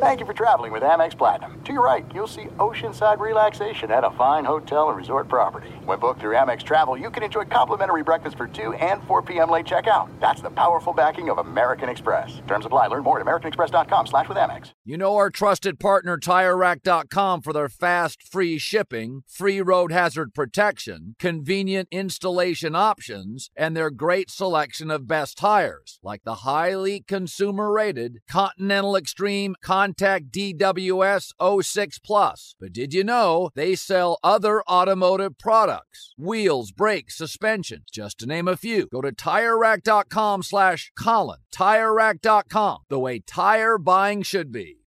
Thank you for traveling with Amex Platinum. To your right, you'll see oceanside relaxation at a fine hotel and resort property. When booked through Amex Travel, you can enjoy complimentary breakfast for 2 and 4 p.m. late checkout. That's the powerful backing of American Express. Terms apply. Learn more at americanexpress.com slash with Amex. You know our trusted partner TireRack.com for their fast, free shipping, free road hazard protection, convenient installation options, and their great selection of best tires, like the highly consumer-rated Continental Extreme Contact DWS 06 Plus. But did you know they sell other automotive products? Wheels, brakes, suspension, just to name a few. Go to TireRack.com slash Colin. TireRack.com, the way tire buying should be.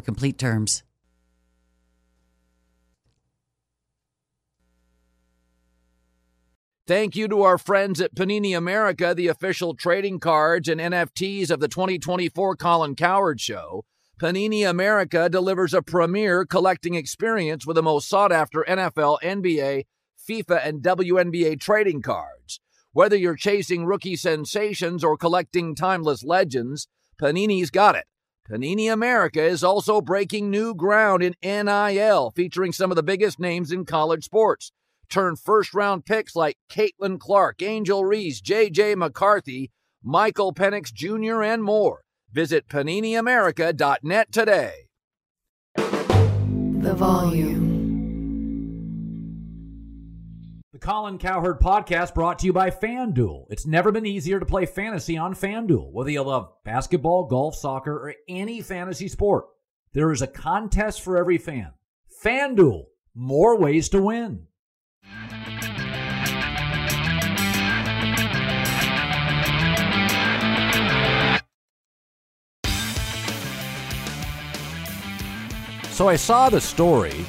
complete terms. Thank you to our friends at Panini America, the official trading cards and NFTs of the 2024 Colin Cowherd Show. Panini America delivers a premier collecting experience with the most sought after NFL, NBA, FIFA, and WNBA trading cards. Whether you're chasing rookie sensations or collecting timeless legends, Panini's got it. Panini America is also breaking new ground in NIL, featuring some of the biggest names in college sports. Turn first round picks like Caitlin Clark, Angel Reese, J.J. McCarthy, Michael Penix Jr., and more. Visit PaniniAmerica.net today. The volume. The Colin Cowherd podcast brought to you by FanDuel. It's never been easier to play fantasy on FanDuel. Whether you love basketball, golf, soccer, or any fantasy sport, there is a contest for every fan. FanDuel, more ways to win. So I saw the story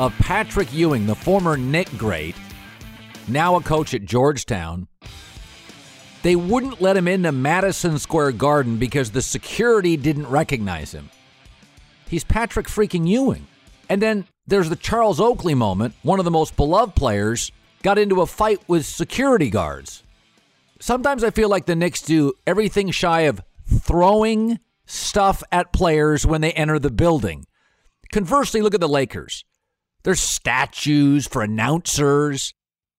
of Patrick Ewing, the former Knick great, now a coach at Georgetown. They wouldn't let him into Madison Square Garden because the security didn't recognize him. He's Patrick freaking Ewing. And then there's the Charles Oakley moment. One of the most beloved players got into a fight with security guards. Sometimes I feel like the Knicks do everything shy of throwing stuff at players when they enter the building. Conversely, look at the Lakers. There's statues for announcers.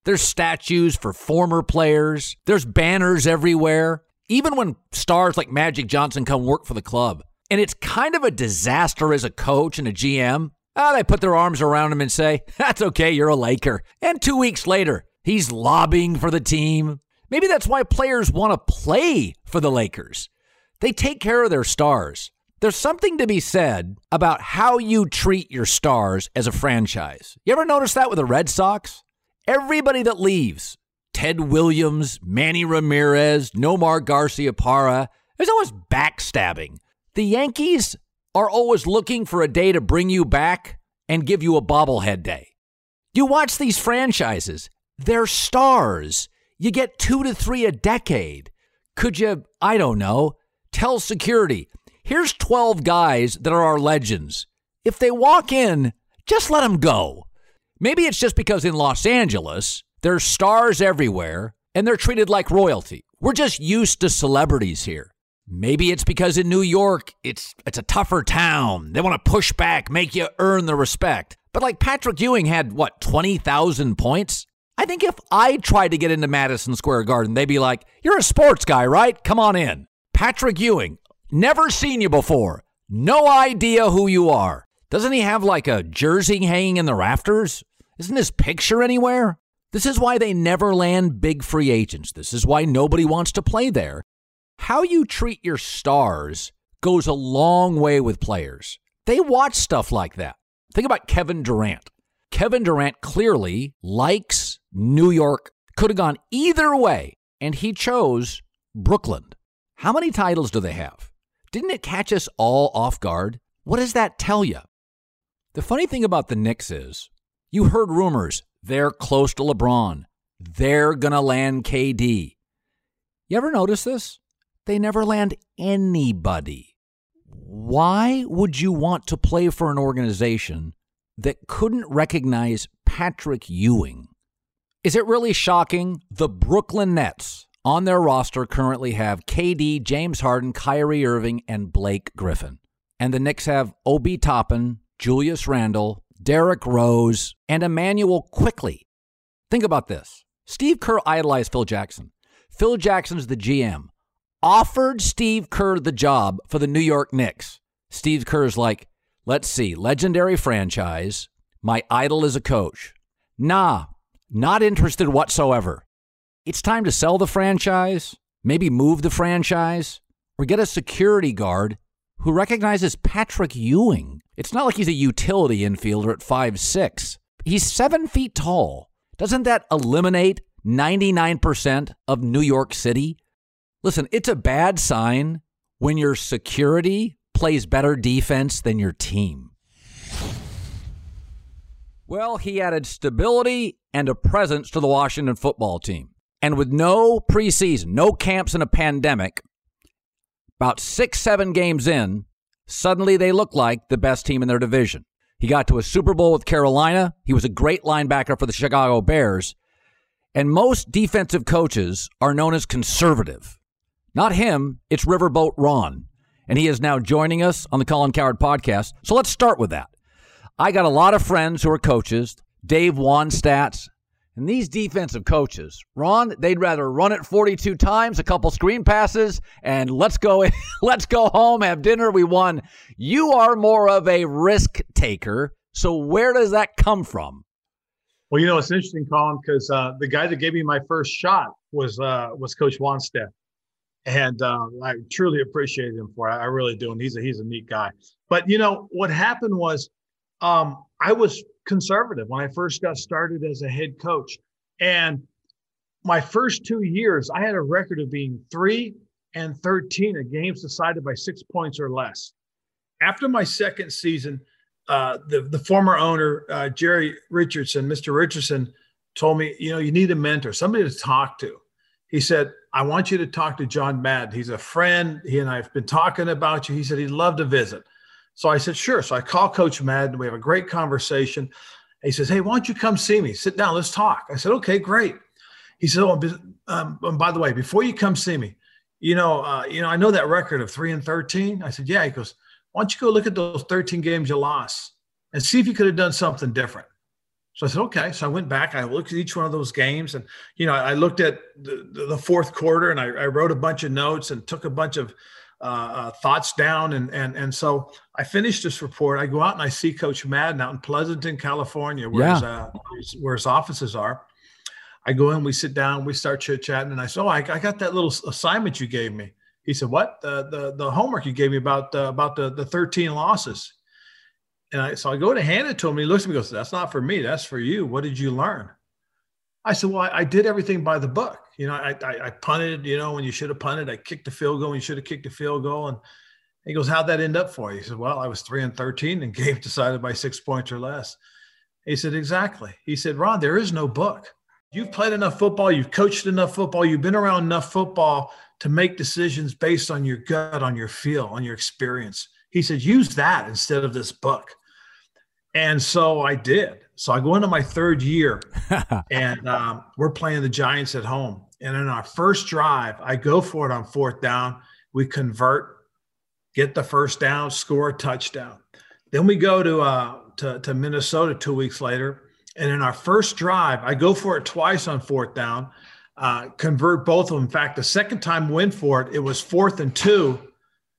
There's statues for former players. There's banners everywhere. Even when stars like Magic Johnson come work for the club. And it's kind of a disaster as a coach and a GM. Ah, they put their arms around him and say, That's okay, you're a Laker. And two weeks later, he's lobbying for the team. Maybe that's why players want to play for the Lakers. They take care of their stars. There's something to be said about how you treat your stars as a franchise. You ever notice that with the Red Sox? Everybody that leaves, Ted Williams, Manny Ramirez, Nomar Garciaparra, there's always backstabbing. The Yankees are always looking for a day to bring you back and give you a bobblehead day. You watch these franchises, they're stars. You get two to three a decade. Could you, I don't know, tell security, here's 12 guys that are our legends. If they walk in, just let them go. Maybe it's just because in Los Angeles, there's stars everywhere and they're treated like royalty. We're just used to celebrities here. Maybe it's because in New York, it's it's a tougher town. They want to push back, make you earn the respect. But like Patrick Ewing had what, 20,000 points? I think if I tried to get into Madison Square Garden, they'd be like, "You're a sports guy, right? Come on in." Patrick Ewing, never seen you before. No idea who you are. Doesn't he have like a jersey hanging in the rafters? Isn't his picture anywhere? This is why they never land big free agents. This is why nobody wants to play there. How you treat your stars goes a long way with players. They watch stuff like that. Think about Kevin Durant. Kevin Durant clearly likes New York, could have gone either way, and he chose Brooklyn. How many titles do they have? Didn't it catch us all off guard? What does that tell you? The funny thing about the Knicks is you heard rumors they're close to LeBron. They're going to land KD. You ever notice this? They never land anybody. Why would you want to play for an organization that couldn't recognize Patrick Ewing? Is it really shocking? The Brooklyn Nets on their roster currently have KD, James Harden, Kyrie Irving, and Blake Griffin. And the Knicks have Obi Toppin, Julius Randle, Derrick Rose, and Immanuel Quickley. Think about this. Steve Kerr idolized Phil Jackson. Phil Jackson's the GM. Offered Steve Kerr the job for the New York Knicks. Steve Kerr's like, let's see, legendary franchise. My idol is a coach. Nah, not interested whatsoever. It's time to sell the franchise, maybe move the franchise, or get a security guard who recognizes Patrick Ewing. It's not like he's a utility infielder at five six. He's seven feet tall. Doesn't that eliminate 99% of New York City? Listen, it's a bad sign when your security plays better defense than your team. Well, he added stability and a presence to the Washington football team. And with no preseason, no camps in a pandemic, about six, seven games in, suddenly they look like the best team in their division. He got to a Super Bowl with Carolina. He was a great linebacker for the Chicago Bears. And most defensive coaches are known as conservative. Not him, it's Riverboat Ron. And he is now joining us on the Colin Cowherd podcast. So let's start with that. I got a lot of friends who are coaches, Dave Wannstedts, and these defensive coaches, Ron, they'd rather run it 42 times, a couple screen passes, and let's go let's go home, have dinner, we won. You are more of a risk taker. So where does that come from? Well, you know, it's interesting, Colin, because uh, the guy that gave me my first shot was uh, was Coach Wannstedt, and uh, I truly appreciate him for it. I really do, and he's a he's a neat guy. But you know, what happened was um, I was conservative when I first got started as a head coach. And my first two years, I had a record of being three and 13 at games decided by six points or less. After my second season, uh, the, the former owner, uh, Jerry Richardson, Mr. Richardson, told me, you know, you need a mentor, somebody to talk to. He said, I want you to talk to John Madden. He's a friend. He and I have been talking about you. He said he'd love to visit. So I said, sure. So I call Coach Madden. We have a great conversation. He says, hey, why don't you come see me? Sit down. Let's talk. I said, okay, great. He said, oh, um, and by the way, before you come see me, you know, uh, you know, I know that record of three and 13. I said, yeah. He goes, why don't you go look at those 13 games you lost and see if you could have done something different. So I said, okay. So I went back. I looked at each one of those games, and you know, I looked at the, the fourth quarter, and I, I, wrote a bunch of notes and took a bunch of uh, uh, thoughts down. And, and, and so I finished this report. I go out and I see Coach Madden out in Pleasanton, California, where, yeah. his, uh, where his offices are. I go in, we sit down, we start chit chatting, and I said, "Oh, I, I, got that little assignment you gave me." He said, "What? The the, the homework you gave me about uh, about the the 13 losses?" And I so I go to hand it to him. And he looks at me, and goes, "That's not for me. That's for you. What did you learn?" I said, "Well, I, I did everything by the book. You know, I, I, I punted, you know, when you should have punted. I kicked the field goal you should have kicked the field goal. And he goes, How'd that end up for you? He said, Well, I was three and 13 and game decided by six points or less. He said, Exactly. He said, Ron, there is no book. You've played enough football, you've coached enough football, you've been around enough football to make decisions based on your gut, on your feel, on your experience. He said, use that instead of this book. And so I did. So I go into my third year and um, we're playing the Giants at home. And in our first drive, I go for it on fourth down. We convert, get the first down, score a touchdown. Then we go to, uh, to, to Minnesota two weeks later. And in our first drive, I go for it twice on fourth down, uh, convert both of them. In fact, the second time went for it, it was fourth and two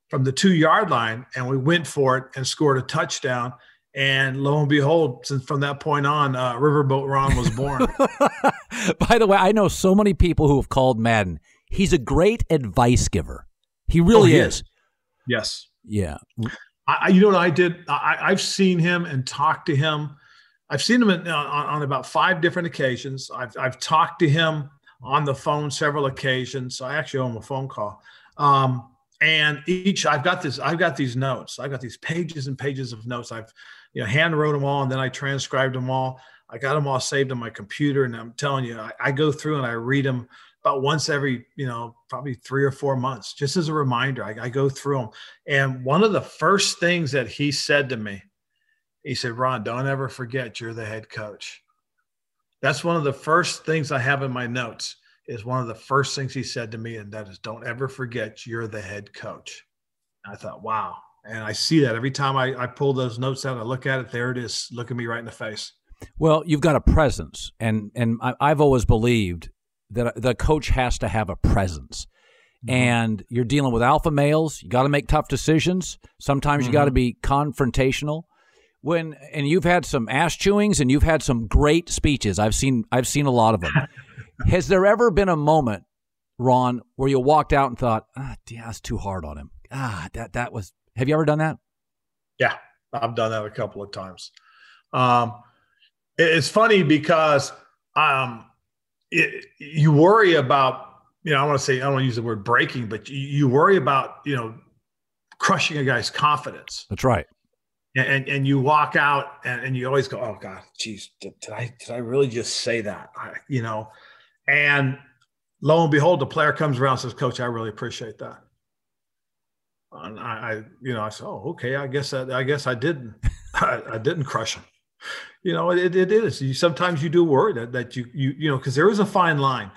from the two yard line. And we went for it and scored a touchdown. And lo and behold, since from that point on, uh, Riverboat Ron was born. By the way, I know so many people who have called Madden. He's a great advice giver. He really oh, he is. is. Yes. Yeah. I, you know what I did? I, have seen him and talked to him. I've seen him in, on, on, about five different occasions. I've, I've talked to him on the phone several occasions. I actually owe him a phone call. Um, and each I've got this I've got these notes. I've got these pages and pages of notes. I've you know hand wrote them all and then I transcribed them all. I got them all saved on my computer, and I'm telling you, I, I go through and I read them about once every you know probably three or four months, just as a reminder. I, I go through them, and one of the first things that he said to me, he said, "Ron, don't ever forget you're the head coach." That's one of the first things I have in my notes. Is one of the first things he said to me, and that is, "Don't ever forget you're the head coach." I thought, wow. And I see that every time I, I pull those notes out, I look at it, there it is, looking me right in the face. Well, you've got a presence, and and I, I've always believed that the coach has to have a presence. Mm-hmm. And you're dealing with alpha males. You got to make tough decisions. Sometimes mm-hmm. you got to be confrontational. When and you've had some ass chewings and you've had some great speeches. I've seen I've seen a lot of them. Has there ever been a moment, Ron, where you walked out and thought, "Ah, yeah, that's too hard on him." Ah, that that was. Have you ever done that? Yeah, I've done that a couple of times. Um, it's funny because um, it, you worry about you know I want to say I don't want to use the word breaking, but you, you worry about you know crushing a guy's confidence. That's right. And, and you walk out and, and you always go, oh God, geez, did, did I did I really just say that? I, you know, and lo and behold, the player comes around and says, Coach, I really appreciate that. And I, I you know, I said, oh, okay, I guess I, I guess I didn't, I, I didn't crush him you know, it, it is. You, sometimes you do worry that, that you, you, you know, because there is a fine line.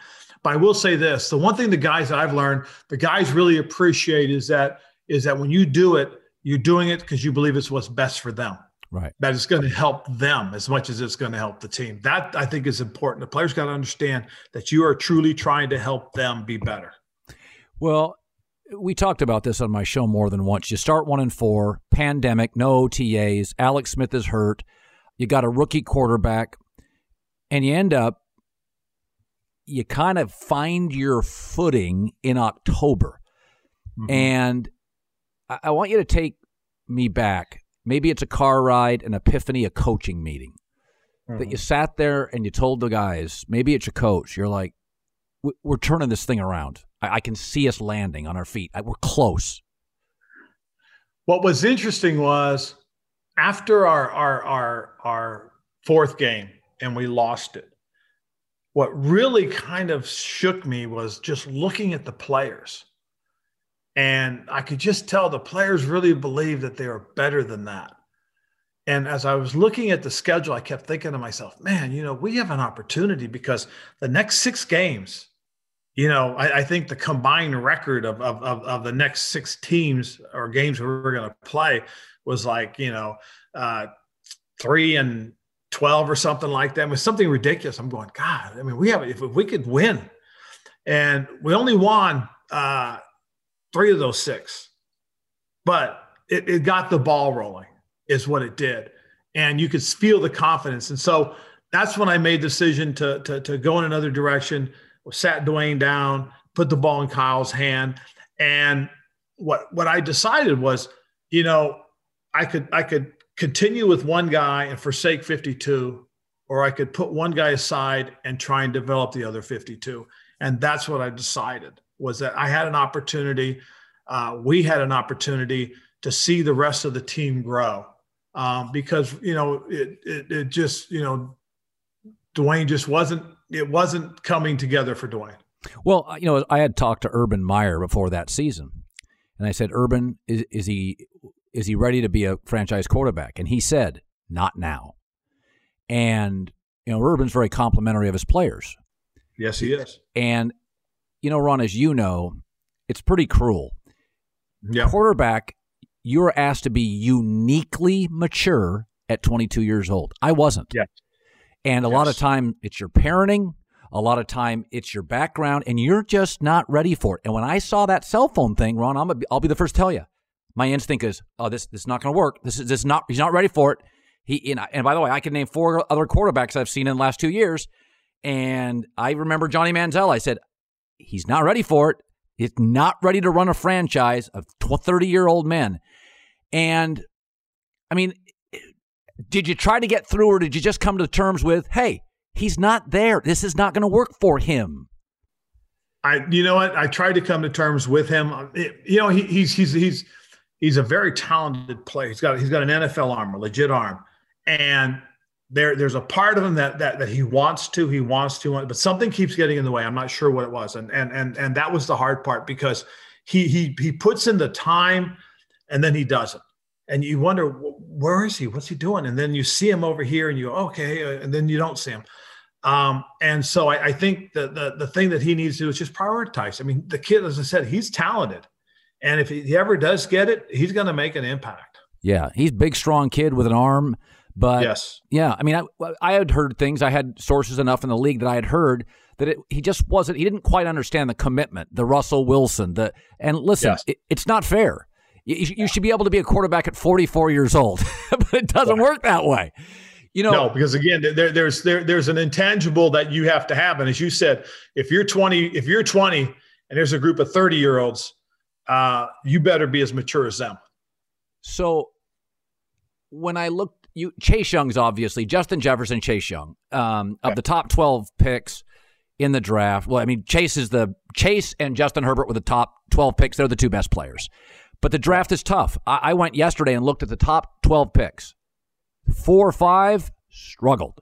But I will say this: the one thing the guys that I've learned, the guys really appreciate is that is that when you do it, you're doing it because you believe it's what's best for them. Right. That it's going to help them as much as it's going to help the team. That I think is important. The players got to understand that you are truly trying to help them be better. Well, we talked about this on my show more than once. You start one and four, pandemic, no OTAs. Alex Smith is hurt you got a rookie quarterback, and you end up, you kind of find your footing in October. Mm-hmm. And I, I want you to take me back. Maybe it's a car ride, an epiphany, a coaching meeting. Mm-hmm. That you sat there and you told the guys, maybe it's your coach, you're like, we're turning this thing around. I, can see us landing on our feet. we're close. What was interesting was after our our our our fourth game and we lost it what really kind of shook me was just looking at the players and i could just tell the players really believe that they are better than that and as i was looking at the schedule i kept thinking to myself man you know we have an opportunity because the next six games you know i, I think the combined record of, of, of, of the next six teams or games we're going to play was like you know uh, three and twelve or something like that. It was something ridiculous. I'm going, God. I mean, we have if, if we could win, and we only won uh, three of those six, but it, it got the ball rolling. Is what it did, and you could feel the confidence. And so that's when I made the decision to to, to go in another direction. Sat Dwayne down, put the ball in Kyle's hand, and what what I decided was, you know, I could I could continue with one guy and forsake 52 or I could put one guy aside and try and develop the other 52 and that's what I decided was that I had an opportunity uh, we had an opportunity to see the rest of the team grow. Um, because you know it, it, it just you know Dwayne just wasn't it wasn't coming together for Dwayne. Well, you know, I had talked to Urban Meyer before that season, and I said, Urban, is, is he is he ready to be a franchise quarterback? And he said, not now. And, you know, Urban's very complimentary of his players. Yes, he is. And, you know, Ron, as you know, it's pretty cruel. Yeah. Quarterback, you're asked to be uniquely mature at 22 years old. I wasn't. Yeah. And a yes. lot of time it's your parenting, a lot of time it's your background, and you're just not ready for it. And when I saw that cell phone thing, Ron, I'm a, I'll be the first to tell you, my instinct is, oh, this this is not going to work. This is this is not. He's not ready for it. He and, and by the way, I can name four other quarterbacks I've seen in the last two years, and I remember Johnny Manziel. I said, he's not ready for it. He's not ready to run a franchise of thirty year old men. And I mean, did you try to get through, or did you just come to terms with, hey, he's not there. This is not going to work for him. I, you know what? I tried to come to terms with him. It, you know, he, he's he's he's he's a very talented player. He's got he's got an NFL arm, a legit arm, and there there's a part of him that that that he wants to, he wants to, but something keeps getting in the way. I'm not sure what it was, and and and and that was the hard part because he he he puts in the time, and then he doesn't, and you wonder where is he? What's he doing? And then you see him over here, and you go, okay, uh, and then you don't see him. Um, and so I, I think the, the the thing that he needs to do is just prioritize. I mean, the kid, as I said, he's talented, and if he ever does get it, he's going to make an impact. Yeah, he's big, strong kid with an arm. But yes, yeah, I mean, I, I had heard things. I had sources enough in the league that I had heard that it, he just wasn't. He didn't quite understand the commitment, the Russell Wilson. The and listen, yes. it, it's not fair. You, you yeah. should be able to be a quarterback at 44 years old, but it doesn't yeah. work that way. You know, no, because again, there, there's there, there's an intangible that you have to have, and as you said, if you're 20, if you're 20, and there's a group of 30 year olds, uh, you better be as mature as them. So, when I looked, you Chase Young's obviously Justin Jefferson, Chase Young, um, of the top 12 picks in the draft. Well, I mean, Chase is the Chase and Justin Herbert were the top 12 picks. They're the two best players. But the draft is tough. I, I went yesterday and looked at the top 12 picks. Four or five struggled.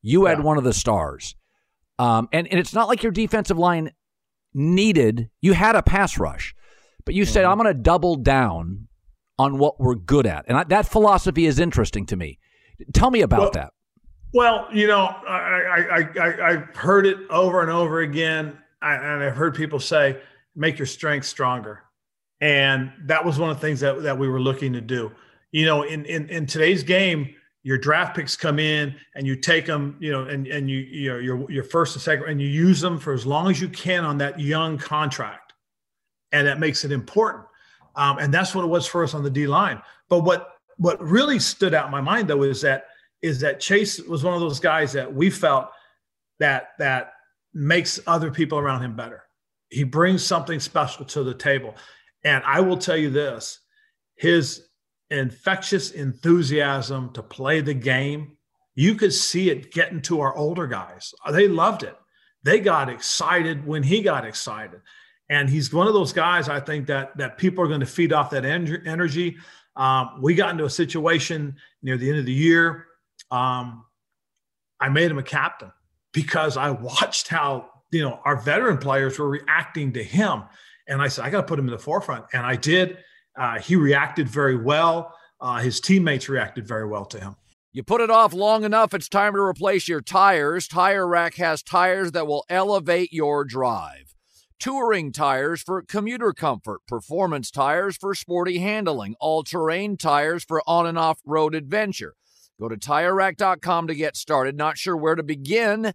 You had yeah. one of the stars. Um, and, and it's not like your defensive line needed, you had a pass rush, but you mm-hmm. said, I'm going to double down on what we're good at. And I, that philosophy is interesting to me. Tell me about well, that. Well, you know, I, I, I, I've heard it over and over again. I, and I've heard people say, make your strength stronger. And that was one of the things that, that we were looking to do you know, in, in, in today's game, your draft picks come in and you take them, you know, and, and you, you know, your, your first and second, and you use them for as long as you can on that young contract. And that makes it important. Um, and that's what it was for us on the D line. But what, what really stood out in my mind though, is that, is that Chase was one of those guys that we felt that, that makes other people around him better. He brings something special to the table. And I will tell you this, his infectious enthusiasm to play the game. You could see it getting to our older guys. They loved it. They got excited when he got excited. And he's one of those guys I think that that people are going to feed off that en- energy. Um, we got into a situation near the end of the year. Um, I made him a captain because I watched how you know our veteran players were reacting to him, and I said I got to put him in the forefront, and I did. Uh, he reacted very well. Uh, his teammates reacted very well to him. You put it off long enough, it's time to replace your tires. Tire Rack has tires that will elevate your drive. Touring tires for commuter comfort, performance tires for sporty handling, all terrain tires for on and off road adventure. Go to tirerack.com to get started. Not sure where to begin?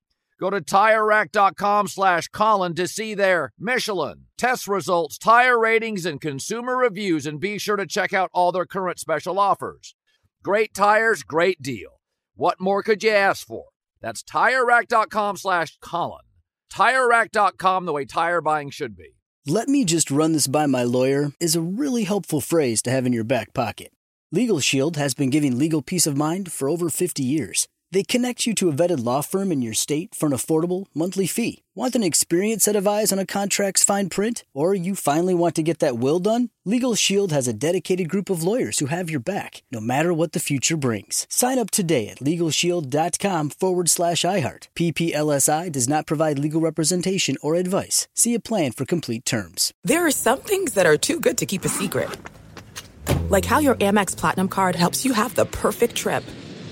Go to TireRack.com slash Colin to see their Michelin, test results, tire ratings, and consumer reviews, and be sure to check out all their current special offers. Great tires, great deal. What more could you ask for? That's TireRack.com slash Colin. TireRack.com, the way tire buying should be. Let me just run this by my lawyer is a really helpful phrase to have in your back pocket. Legal Shield has been giving legal peace of mind for over 50 years. They connect you to a vetted law firm in your state for an affordable monthly fee. Want an experienced set of eyes on a contract's fine print? Or you finally want to get that will done? Legal Shield has a dedicated group of lawyers who have your back, no matter what the future brings. Sign up today at LegalShield.com forward slash iHeart. PPLSI does not provide legal representation or advice. See a plan for complete terms. There are some things that are too good to keep a secret. Like how your Amex Platinum card helps you have the perfect trip.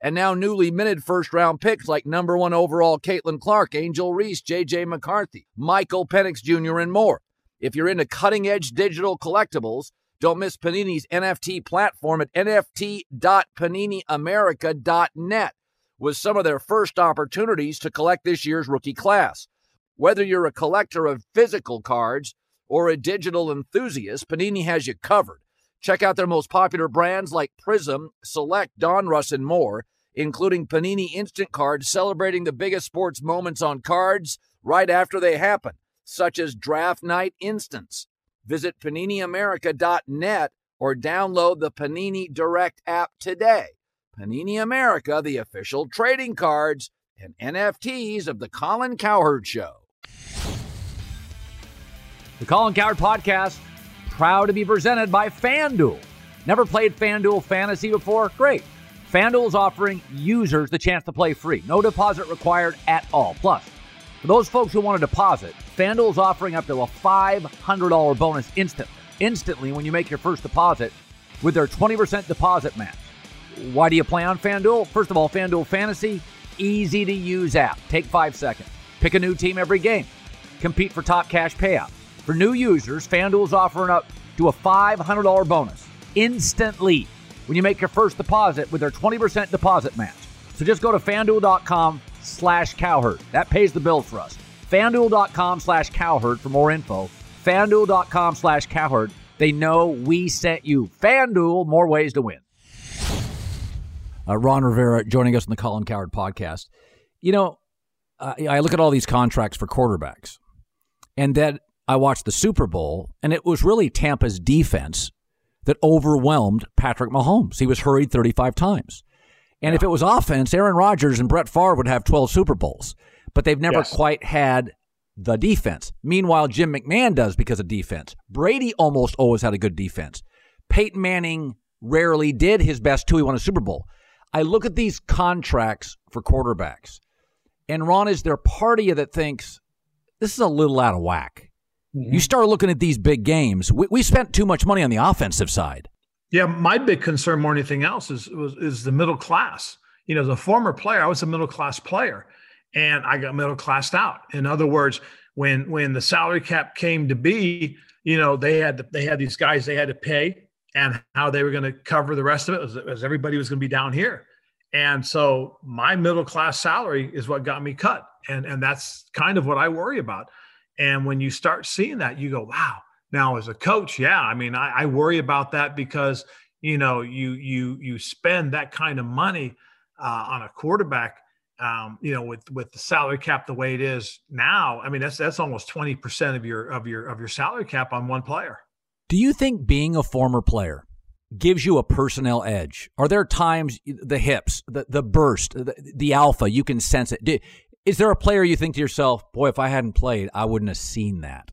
and now newly minted first round picks like number one overall Caitlin Clark, Angel Reese, JJ McCarthy, Michael Penix Jr., and more. If you're into cutting edge digital collectibles, don't miss Panini's NFT platform at nft.paniniamerica.net with some of their first opportunities to collect this year's rookie class. Whether you're a collector of physical cards or a digital enthusiast, Panini has you covered. Check out their most popular brands like Prism, Select, Donruss, and more, including Panini Instant Cards celebrating the biggest sports moments on cards right after they happen, such as Draft Night Instants. Visit PaniniAmerica.net or download the Panini Direct app today. Panini America, the official trading cards and NFTs of the Colin Cowherd Show. The Colin Cowherd Podcast proud to be presented by FanDuel. Never played FanDuel Fantasy before? Great. FanDuel is offering users the chance to play free. No deposit required at all. Plus, for those folks who want to deposit, FanDuel is offering up to a $500 bonus instantly. Instantly when you make your first deposit with their 20% deposit match. Why do you play on FanDuel? First of all, FanDuel Fantasy, easy to use app. Take five seconds. Pick a new team every game. Compete for top cash payout. For new users, FanDuel is offering up to a $500 bonus instantly when you make your first deposit with their 20% deposit match. So just go to fanduel.com slash cowherd. That pays the bill for us. Fanduel.com slash cowherd for more info. Fanduel.com slash cowherd. They know we sent you. Fanduel, more ways to win. Uh, Ron Rivera joining us on the Colin Cowherd podcast. You know, uh, I look at all these contracts for quarterbacks, and that I watched the Super Bowl, and it was really Tampa's defense that overwhelmed Patrick Mahomes. He was hurried 35 times. And yeah. if it was offense, Aaron Rodgers and Brett Favre would have 12 Super Bowls, but they've never yes. quite had the defense. Meanwhile, Jim McMahon does because of defense. Brady almost always had a good defense. Peyton Manning rarely did his best till he won a Super Bowl. I look at these contracts for quarterbacks, and Ron, is there part of you that thinks this is a little out of whack? Mm-hmm. You start looking at these big games. We, we spent too much money on the offensive side. Yeah, my big concern more than anything else is was, is the middle class. You know, as a former player, I was a middle class player, and I got middle classed out. In other words, when when the salary cap came to be, you know, they had to, they had these guys they had to pay, and how they were going to cover the rest of it was, was everybody was going to be down here. And so my middle class salary is what got me cut, and and that's kind of what I worry about. And when you start seeing that, you go, wow. Now, as a coach, yeah, I mean, I, I worry about that because you know you you you spend that kind of money uh, on a quarterback. Um, you know, with with the salary cap the way it is now, I mean that's that's almost twenty percent of your of your of your salary cap on one player. Do you think being a former player gives you a personnel edge? Are there times the hips, the the burst, the, the alpha, you can sense it? Do, is there a player you think to yourself, boy, if I hadn't played, I wouldn't have seen that?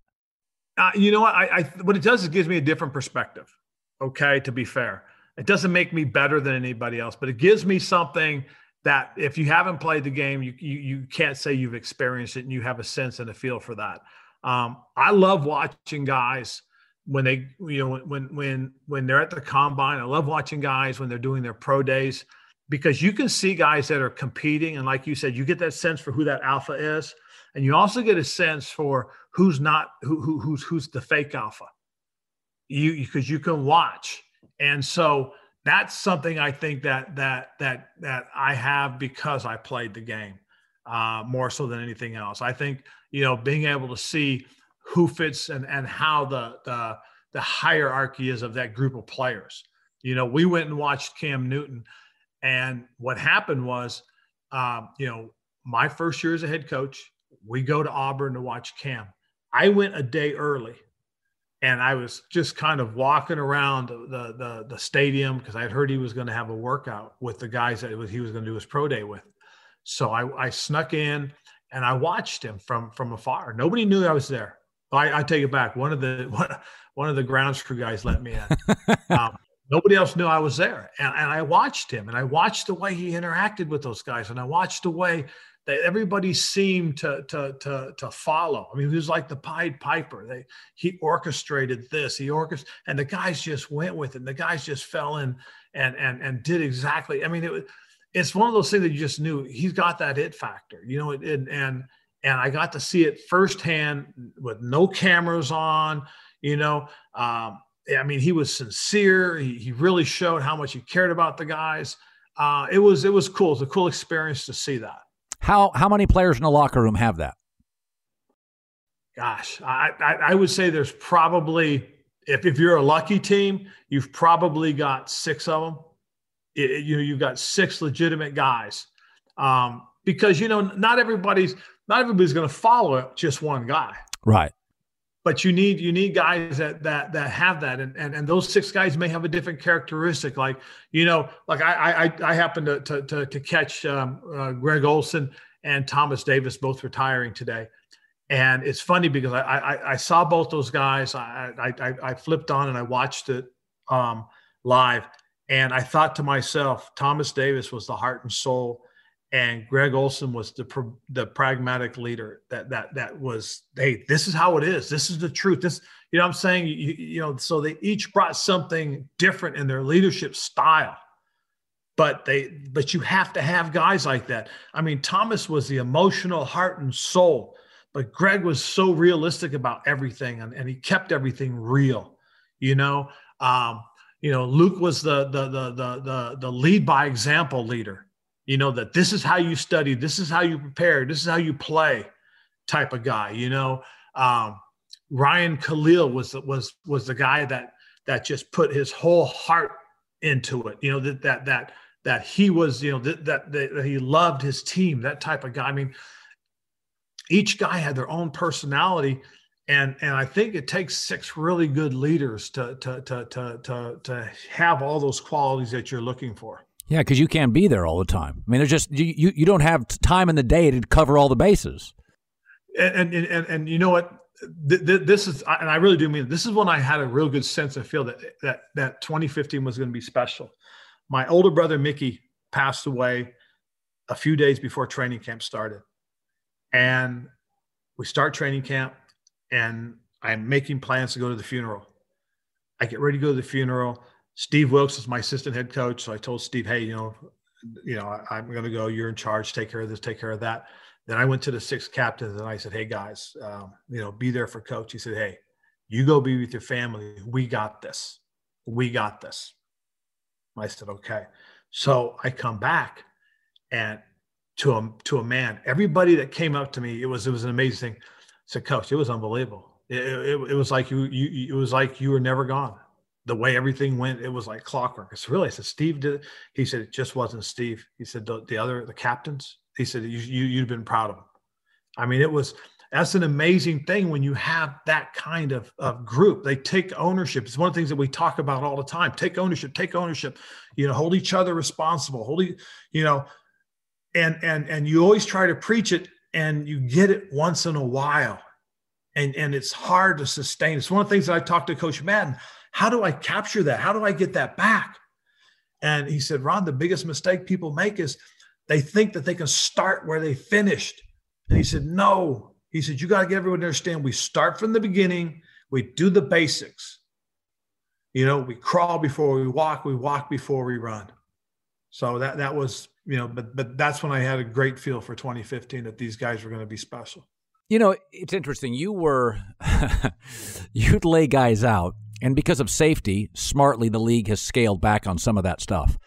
Uh, you know what? I, I, what it does is it gives me a different perspective. Okay, to be fair, it doesn't make me better than anybody else, but it gives me something that if you haven't played the game, you you, you can't say you've experienced it, and you have a sense and a feel for that. Um, I love watching guys when they you know when when when they're at the combine. I love watching guys when they're doing their pro days because you can see guys that are competing and like you said you get that sense for who that alpha is and you also get a sense for who's not who, who who's who's the fake alpha. You because you can watch. And so that's something i think that that that that i have because i played the game uh, more so than anything else. I think you know being able to see who fits and and how the the the hierarchy is of that group of players. You know we went and watched cam newton and what happened was, um, you know, my first year as a head coach, we go to Auburn to watch Cam. I went a day early and I was just kind of walking around the the, the stadium because I had heard he was going to have a workout with the guys that was, he was going to do his pro day with. So I, I snuck in and I watched him from from afar. Nobody knew I was there. I, I take it back. One of the one, one of the grounds crew guys let me in. um, nobody else knew I was there, and, and I watched him, and I watched the way he interacted with those guys, and I watched the way that everybody seemed to to to to follow. I mean, he was like the Pied Piper. They he orchestrated this, he orchestrated, and the guys just went with it. And the guys just fell in and and and did exactly. I mean, it was it's one of those things that you just knew he's got that it factor, you know, and and and I got to see it firsthand with no cameras on, you know. Um, I mean, he was sincere. He, he really showed how much he cared about the guys. Uh, it was it was cool. It's a cool experience to see that. How how many players in the locker room have that? Gosh, I, I, I would say there's probably if if you're a lucky team, you've probably got six of them. It, you know, you've got six legitimate guys. Um, because you know, not everybody's not everybody's going to follow just one guy. Right. But you need you need guys that that that have that, and and, and those six guys may have a different characteristic. Like you know, like I I I happen to to to, to catch um, uh, Greg olson and Thomas Davis both retiring today, and it's funny because I I, I saw both those guys. I, I I flipped on and I watched it um, live, and I thought to myself, Thomas Davis was the heart and soul and Greg Olson was the the pragmatic leader that that that was hey this is how it is. This is the truth. This you know I'm saying? You, you know so they each brought something different in their leadership style. But they but you have to have guys like that. I mean Thomas was the emotional heart and soul but Greg was so realistic about everything and, and he kept everything real you know? Um, you know Luke was the the the the the, the lead by example leader you know that this is how you study this is how you prepare this is how you play type of guy you know? Um, ryan Kalil was was was the guy that that just put his whole heart into it you know that that that that he was you know that, that that he loved his team that type of guy. I mean each guy had their own personality and and i think it takes six really good leaders to to to to to, to have all those qualities that you're looking for yeah, because you can't be there all the time. I mean, there's just you, you, don't have time in the day to cover all the bases. And and and, and you know what? This is, and I really do mean. This is when I had a real good sense of feel that that that 2015 was going to be special. My older brother Mickey passed away a few days before training camp started, and we start training camp, and I'm making plans to go to the funeral. I get ready to go to the funeral. Steve Wilks is my assistant head coach. So I told Steve, hey, you know, you know, I, am going to go. You're in charge. Take care of this. Take care of that. Then I went to the six captains and I said, hey guys, um, you know, be there for coach. He said, hey, you go be with your family. We got this. We got this. I said, okay. So I come back and to a to a man, everybody that came up to me, it was it was an amazing. I said, Coach, it was unbelievable. It, it, it was like you you it was like you were never gone the way everything went, it was like clockwork. It's really, I said, Steve did it. He said, it just wasn't Steve. He said, the, the other, the captains, he said, you, you, you'd been proud of them. I mean, it was, that's an amazing thing when you have that kind of, of group. They take ownership. It's one of the things that we talk about all the time. Take ownership, take ownership, you know, hold each other responsible, hold, you know, and, and, and you always try to preach it and you get it once in a while. And, and it's hard to sustain. It's one of the things that I talked to Coach Madden. How do I capture that? How do I get that back? And he said, Ron, the biggest mistake people make is they think that they can start where they finished. And he said, No. He said, You got to get everyone to understand we start from the beginning, we do the basics. You know, we crawl before we walk, we walk before we run. So that that was, you know, but but that's when I had a great feel for 2015 that these guys were going to be special. You know, it's interesting. You were you'd lay guys out and because of safety, smartly, the league has scaled back on some of that stuff.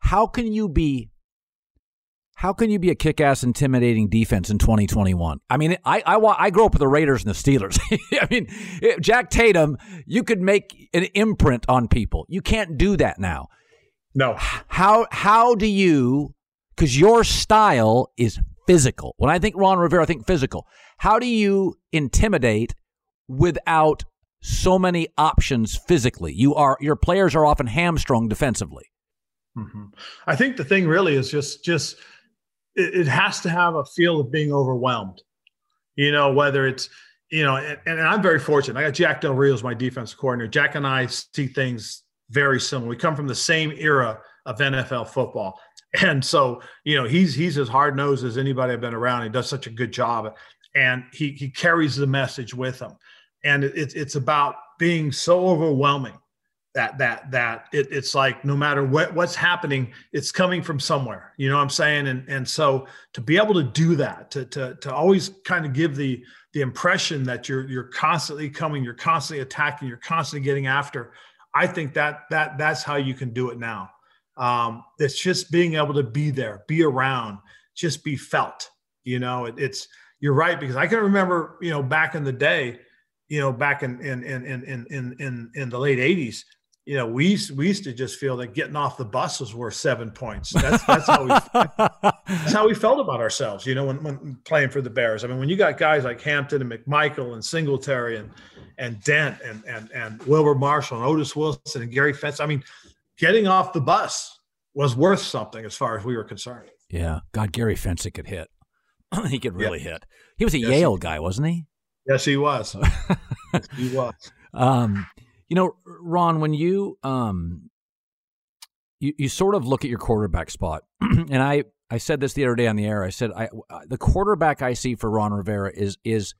How can you be how can you be a kick-ass, intimidating defense in 2021? I mean, I I, I grew up with the Raiders and the Steelers. I mean, Jack Tatum, you could make an imprint on people. You can't do that now. No. How how do you? Because your style is physical. When I think Ron Rivera, I think physical. How do you intimidate without so many options physically. You are your players are often hamstrung defensively. Mm-hmm. I think the thing really is just just it, it has to have a feel of being overwhelmed. You know, whether it's you know, and, and I'm very fortunate. I got Jack Del Rio as my defense coordinator. Jack and I see things very similar. We come from the same era of NFL football. And so, you know, he's he's as hard nosed as anybody I've been around. He does such a good job, and he he carries the message with him. And it's it's about being so overwhelming that that that it, it's like no matter what what's happening, it's coming from somewhere. You know what I'm saying? And and so to be able to do that, to to to always kind of give the the impression that you're you're constantly coming, you're constantly attacking, you're constantly getting after. I think that that that's how you can do it now. Um, it's just being able to be there, be around, just be felt. You know, it, it's you're right because I can remember, you know, back in the day, you know, back in in in in in in, in the late '80s, you know, we used, we used to just feel that getting off the bus was worth seven points. That's that's how we that's how we felt about ourselves. You know, when, when playing for the Bears. I mean, when you got guys like Hampton and McMichael and Singletary and and Dent and and and Wilber Marshall and Otis Wilson and Gary Fencik. I mean, getting off the bus was worth something as far as we were concerned. Yeah, God, Gary Fencik could hit. he could really yeah. hit. He was a yes, Yale guy, wasn't he? Yes, he was. yes, he was. Um, you know, Ron, when you um, you you sort of look at your quarterback spot, and I I said this the other day on the air. I said I the quarterback I see for Ron Rivera is is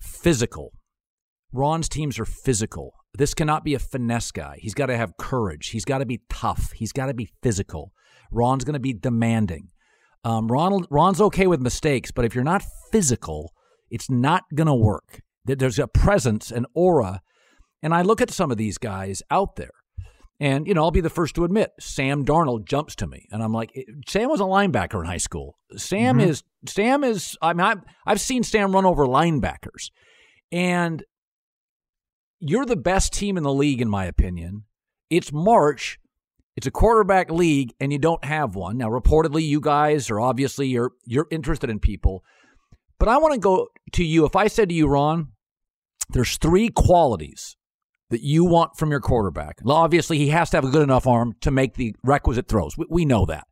physical. Ron's teams are physical. This cannot be a finesse guy. He's got to have courage. He's got to be tough. He's got to be physical. Ron's going to be demanding. Um, Ron, Ron's okay with mistakes, but if you're not physical, it's not going to work. There's a presence, an aura. And I look at some of these guys out there, and, you know, I'll be the first to admit, Sam Darnold jumps to me. And I'm like, Sam was a linebacker in high school. Sam mm-hmm. is, Sam is, I mean, I've, I've seen Sam run over linebackers. And you're the best team in the league, in my opinion. It's March. It's a quarterback league, and you don't have one. Now, reportedly, you guys are obviously you're you're interested in people. But I want to go to you. If I said to you, Ron, there's three qualities that you want from your quarterback. Well, obviously, he has to have a good enough arm to make the requisite throws. We, we know that.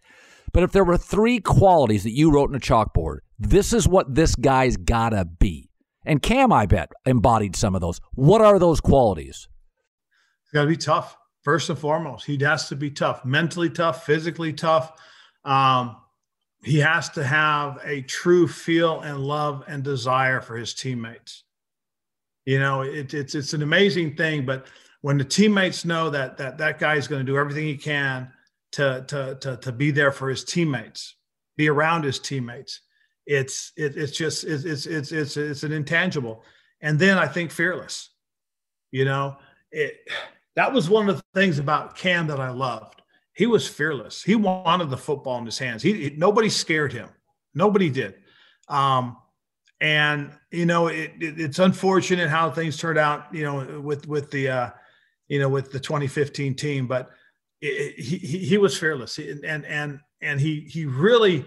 But if there were three qualities that you wrote in a chalkboard, this is what this guy's got to be. And Cam, I bet, embodied some of those. What are those qualities? He's got to be tough, first and foremost. He has to be tough, mentally tough, physically tough. Um, he has to have a true feel and love and desire for his teammates. You know, it, it's it's an amazing thing, but when the teammates know that that that guy is going to do everything he can to to to to be there for his teammates, be around his teammates, it's it, it's just it's, it's it's it's it's an intangible and then i think fearless you know it that was one of the things about cam that i loved he was fearless he wanted the football in his hands he, nobody scared him nobody did um and you know it, it, it's unfortunate how things turned out you know with with the uh you know with the 2015 team but it, he, he was fearless and and and he he really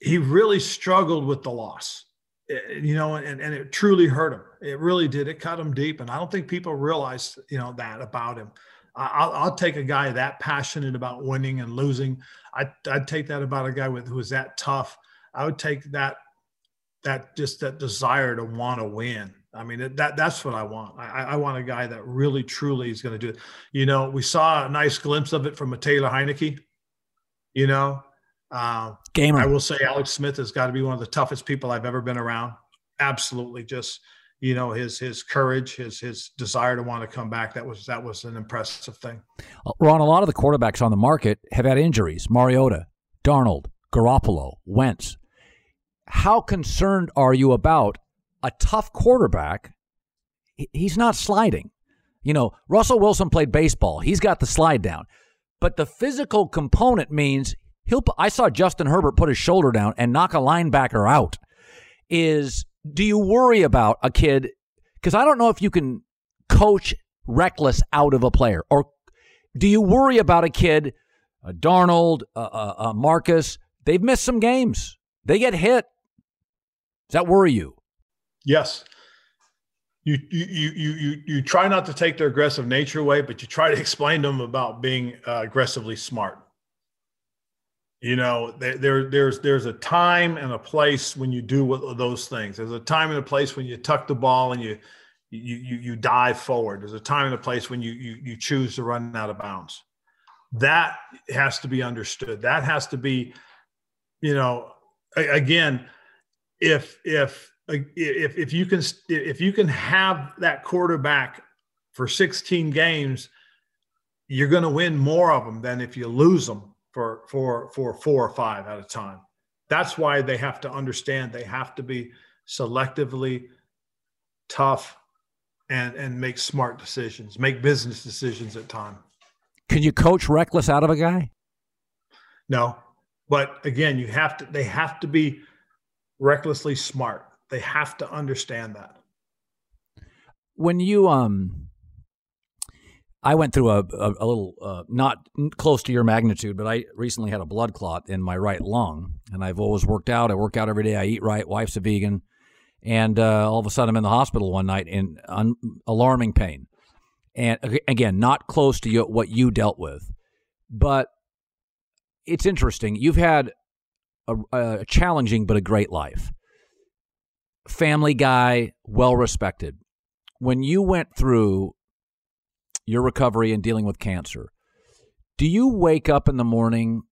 he really struggled with the loss, eh, you know, and, and it truly hurt him. It really did. It cut him deep. And I don't think people realized, you know, that about him. I'll, I'll take a guy that passionate about winning and losing. I, I'd take that about a guy with who is that tough. I would take that, that just that desire to want to win. I mean, that that's what I want. I, I want a guy that really, truly is going to do it. You know, we saw a nice glimpse of it from a Taylor Heinicke. You know, uh, Gamer. I will say Alex Smith has got to be one of the toughest people I've ever been around. Absolutely, just you know his his courage, his his desire to want to come back. That was that was an impressive thing. Uh, Ron, a lot of the quarterbacks on the market have had injuries. Mariota, Darnold, Garoppolo, Wentz. How concerned are you about a tough quarterback? He's not sliding. You know, Russell Wilson played baseball. He's got the slide down. But the physical component means he'll. I saw Justin Herbert put his shoulder down and knock a linebacker out. Is do you worry about a kid? Because I don't know if you can coach reckless out of a player, or do you worry about a kid, a Darnold, a Marcus? They've missed some games. They get hit. Does that worry you? Yes. You, you you you you try not to take their aggressive nature away, but you try to explain to them about being uh, aggressively smart You know, there, there there's there's a time and a place when you do those things. There's a time and a place when you tuck the ball and you you you, you dive forward. There's a time and a place when you you you choose to run out of bounds. That has to be understood. That has to be, you know, again, if if if if you can if you can have that quarterback for 16 games, you're going to win more of them than if you lose them for for for four or five at a time. That's why they have to understand they have to be selectively tough and and make smart decisions, make business decisions at time. Can you coach reckless out of a guy? No. But again, you have to they have to be recklessly smart. They have to understand that. When you um I went through a, a, a little, uh, not close to your magnitude, but I recently had a blood clot in my right lung, and I've always worked out. I work out every day. I eat right. Wife's a vegan, and uh, all of a sudden I'm in the hospital one night in un- alarming pain, and again, not close to you, what you dealt with, but it's interesting. You've had a, a challenging but a great life. Family guy, well respected. When you went through your recovery and dealing with cancer, do you wake up in the morning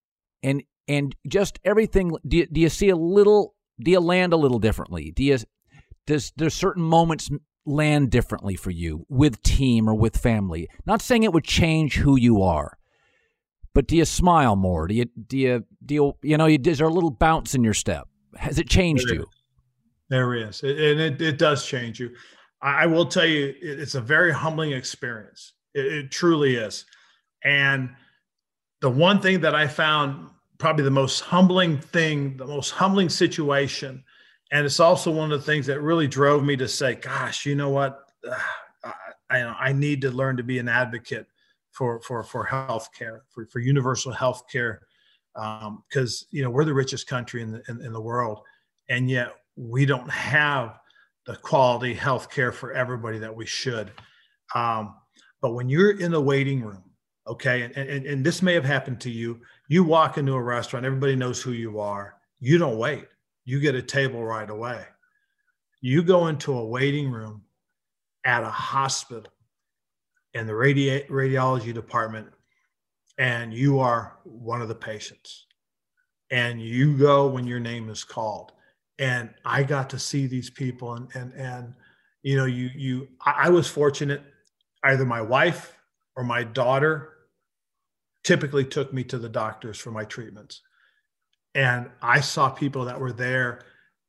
and and just everything? Do you, do you see a little? Do you land a little differently? Do you does there's certain moments land differently for you with team or with family? Not saying it would change who you are, but do you smile more? Do you do you do you you know? is there a little bounce in your step? Has it changed there you? There is, and it, it does change you. I will tell you, it's a very humbling experience. It, it truly is. And the one thing that I found probably the most humbling thing, the most humbling situation, and it's also one of the things that really drove me to say, "Gosh, you know what? I, I, I need to learn to be an advocate for for for healthcare, for for universal health care, because um, you know we're the richest country in the in, in the world, and yet we don't have the quality health care for everybody that we should. Um, but when you're in the waiting room, okay, and, and, and this may have happened to you, you walk into a restaurant, everybody knows who you are. You don't wait, you get a table right away. You go into a waiting room at a hospital in the radi- radiology department, and you are one of the patients. And you go when your name is called. And I got to see these people, and and and you know, you you I was fortunate either my wife or my daughter typically took me to the doctors for my treatments. And I saw people that were there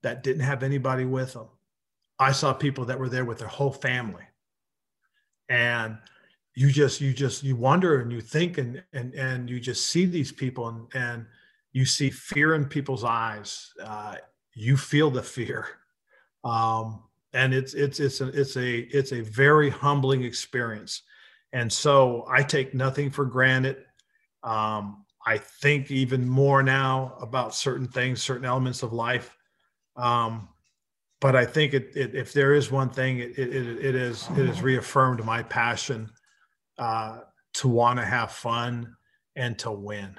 that didn't have anybody with them. I saw people that were there with their whole family. And you just you just you wonder and you think and and and you just see these people and and you see fear in people's eyes. Uh, you feel the fear. Um, and it's it's it's a it's a it's a very humbling experience. And so i take nothing for granted. Um, i think even more now about certain things certain elements of life. Um, but i think it, it, if there is one thing it, it, it is it has reaffirmed my passion uh, to want to have fun and to win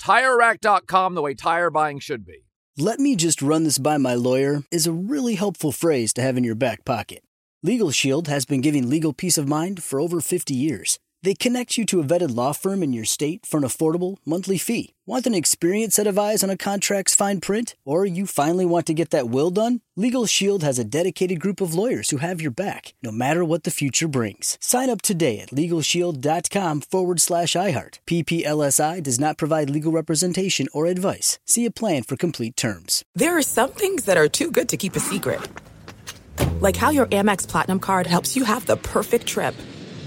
TireRack.com, the way tire buying should be. Let me just run this by my lawyer is a really helpful phrase to have in your back pocket. Legal Shield has been giving legal peace of mind for over 50 years. They connect you to a vetted law firm in your state for an affordable monthly fee. Want an experienced set of eyes on a contract's fine print? Or you finally want to get that will done? Legal Shield has a dedicated group of lawyers who have your back, no matter what the future brings. Sign up today at LegalShield.com forward slash iHeart. PPLSI does not provide legal representation or advice. See a plan for complete terms. There are some things that are too good to keep a secret. Like how your Amex Platinum card helps you have the perfect trip.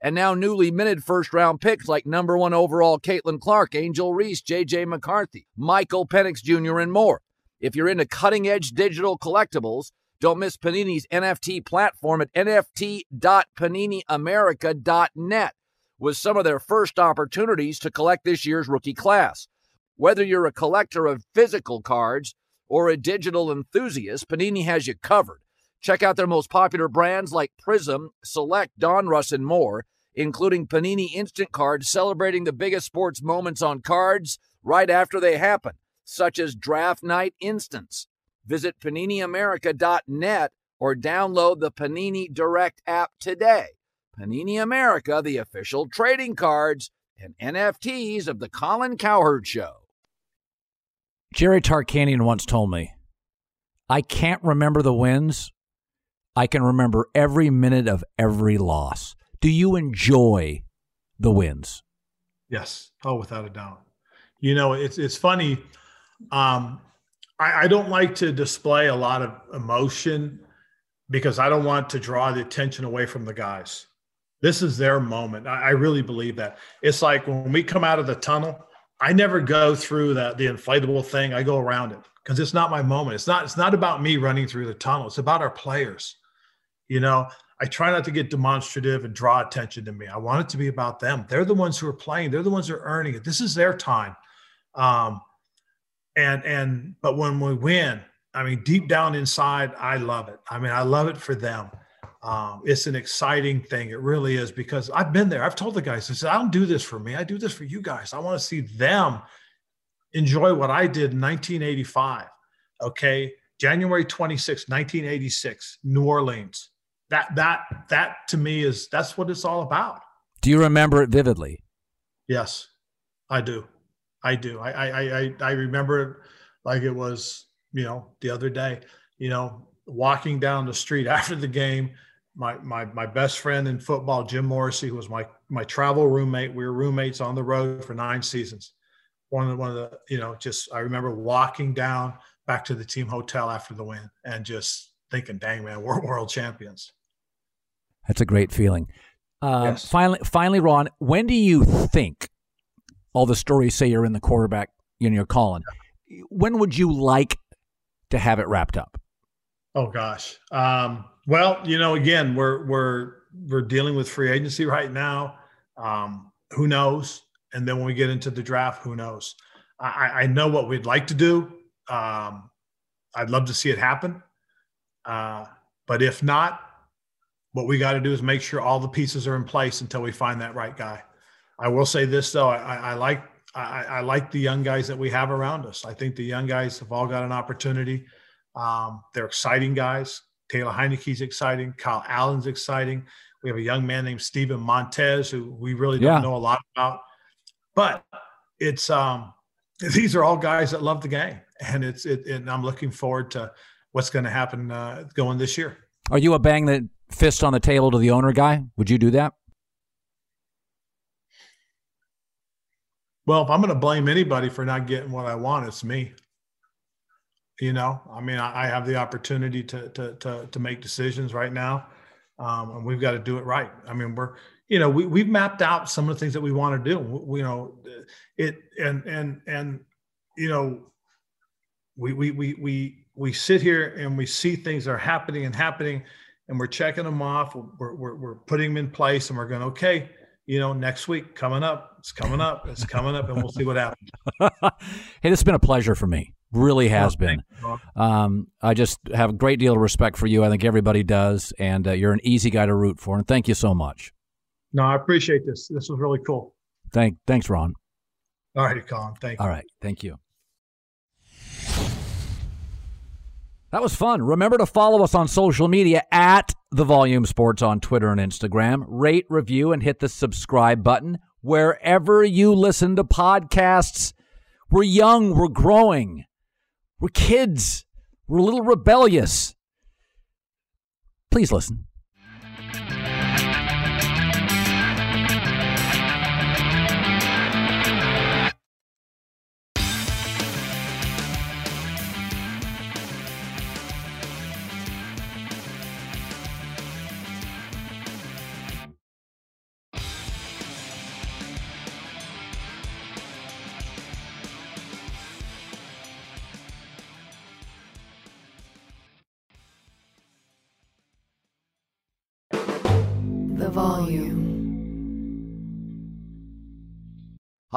and now newly minted first round picks like number one overall Caitlin Clark, Angel Reese, JJ McCarthy, Michael Penix Jr., and more. If you're into cutting edge digital collectibles, don't miss Panini's NFT platform at nft.paniniamerica.net with some of their first opportunities to collect this year's rookie class. Whether you're a collector of physical cards or a digital enthusiast, Panini has you covered. Check out their most popular brands like Prizm, Select, Donruss, and more, including Panini Instant Cards celebrating the biggest sports moments on cards right after they happen, such as Draft Night Instants. Visit PaniniAmerica.net or download the Panini Direct app today. Panini America, the official trading cards and NFTs of the Colin Cowherd Show. Jerry Tarkanian once told me, I can't remember the wins. I can remember every minute of every loss. Do you enjoy the wins? Yes. Oh, without a doubt. You know, it's it's funny. Um, I, I don't like to display a lot of emotion because I don't want to draw the attention away from the guys. This is their moment. I, I really believe that. It's like when we come out of the tunnel, I never go through that the inflatable thing. I go around it because it's not my moment. It's not. It's not about me running through the tunnel. It's about our players. You know, I try not to get demonstrative and draw attention to me. I want it to be about them. They're the ones who are playing. They're the ones who are earning it. This is their time. Um, and and but when we win, I mean, deep down inside, I love it. I mean, I love it for them. Um, it's an exciting thing. It really is because I've been there. I've told the guys, I said, I don't do this for me. I do this for you guys. I want to see them enjoy what I did in 1985. Okay. January 26, 1986, New Orleans that that that to me is that's what it's all about. Do you remember it vividly? Yes, I do. I do. I I I, I remember it like it was you know the other day. You know, walking down the street after the game. My, my my best friend in football, Jim Morrissey, who was my my travel roommate. We were roommates on the road for nine seasons. One of the, one of the you know just I remember walking down back to the team hotel after the win and just thinking, "Dang man, we're world champions." That's a great feeling. Uh, yes. Finally, finally, Ron, when do you think all the stories say you're in the quarterback, you know, you're calling? When would you like to have it wrapped up? Oh gosh. Um, well, you know, again, we're we're we're dealing with free agency right now. Um, who knows? And then when we get into the draft, who knows? I, I know what we'd like to do. Um, I'd love to see it happen. Uh, but if not, what we got to do is make sure all the pieces are in place until we find that right guy. I will say this though, I, I like I, I, like the young guys that we have around us. I think the young guys have all got an opportunity. Um, they're exciting guys. Taylor Heinicke's exciting. Kyle Allen's exciting. We have a young man named Steven Montez who we really don't yeah. know a lot about. But it's um, these are all guys that love the game, and it's it, and I'm looking forward to what's going to happen uh, going this year. Are you a bang the fist on the table to the owner guy? Would you do that? Well, if I'm going to blame anybody for not getting what I want, it's me. You know, I mean, I, have the opportunity to, to, to, to make decisions right now. Um, and we've got to do it right. I mean, we're, you know, we, we've mapped out some of the things that we want to do. We, you know, it, and, and, and, you know, we, we, we, we, we sit here and we see things are happening and happening and we're checking them off. We're, we're, we're putting them in place and we're going, okay, you know, next week coming up, it's coming up, it's coming up, and we'll see what happens. hey, this has been a pleasure for me. Really has oh, been. Um, I just have a great deal of respect for you. I think everybody does, and uh, you're an easy guy to root for. And thank you so much. No, I appreciate this. This was really cool. Thank, thanks, Ron. All right, Colin. Thank you. All right, thank you. That was fun. Remember to follow us on social media at The Volume Sports on Twitter and Instagram. Rate, review, and hit the subscribe button wherever you listen to podcasts. We're young, we're growing, we're kids, we're a little rebellious. Please listen.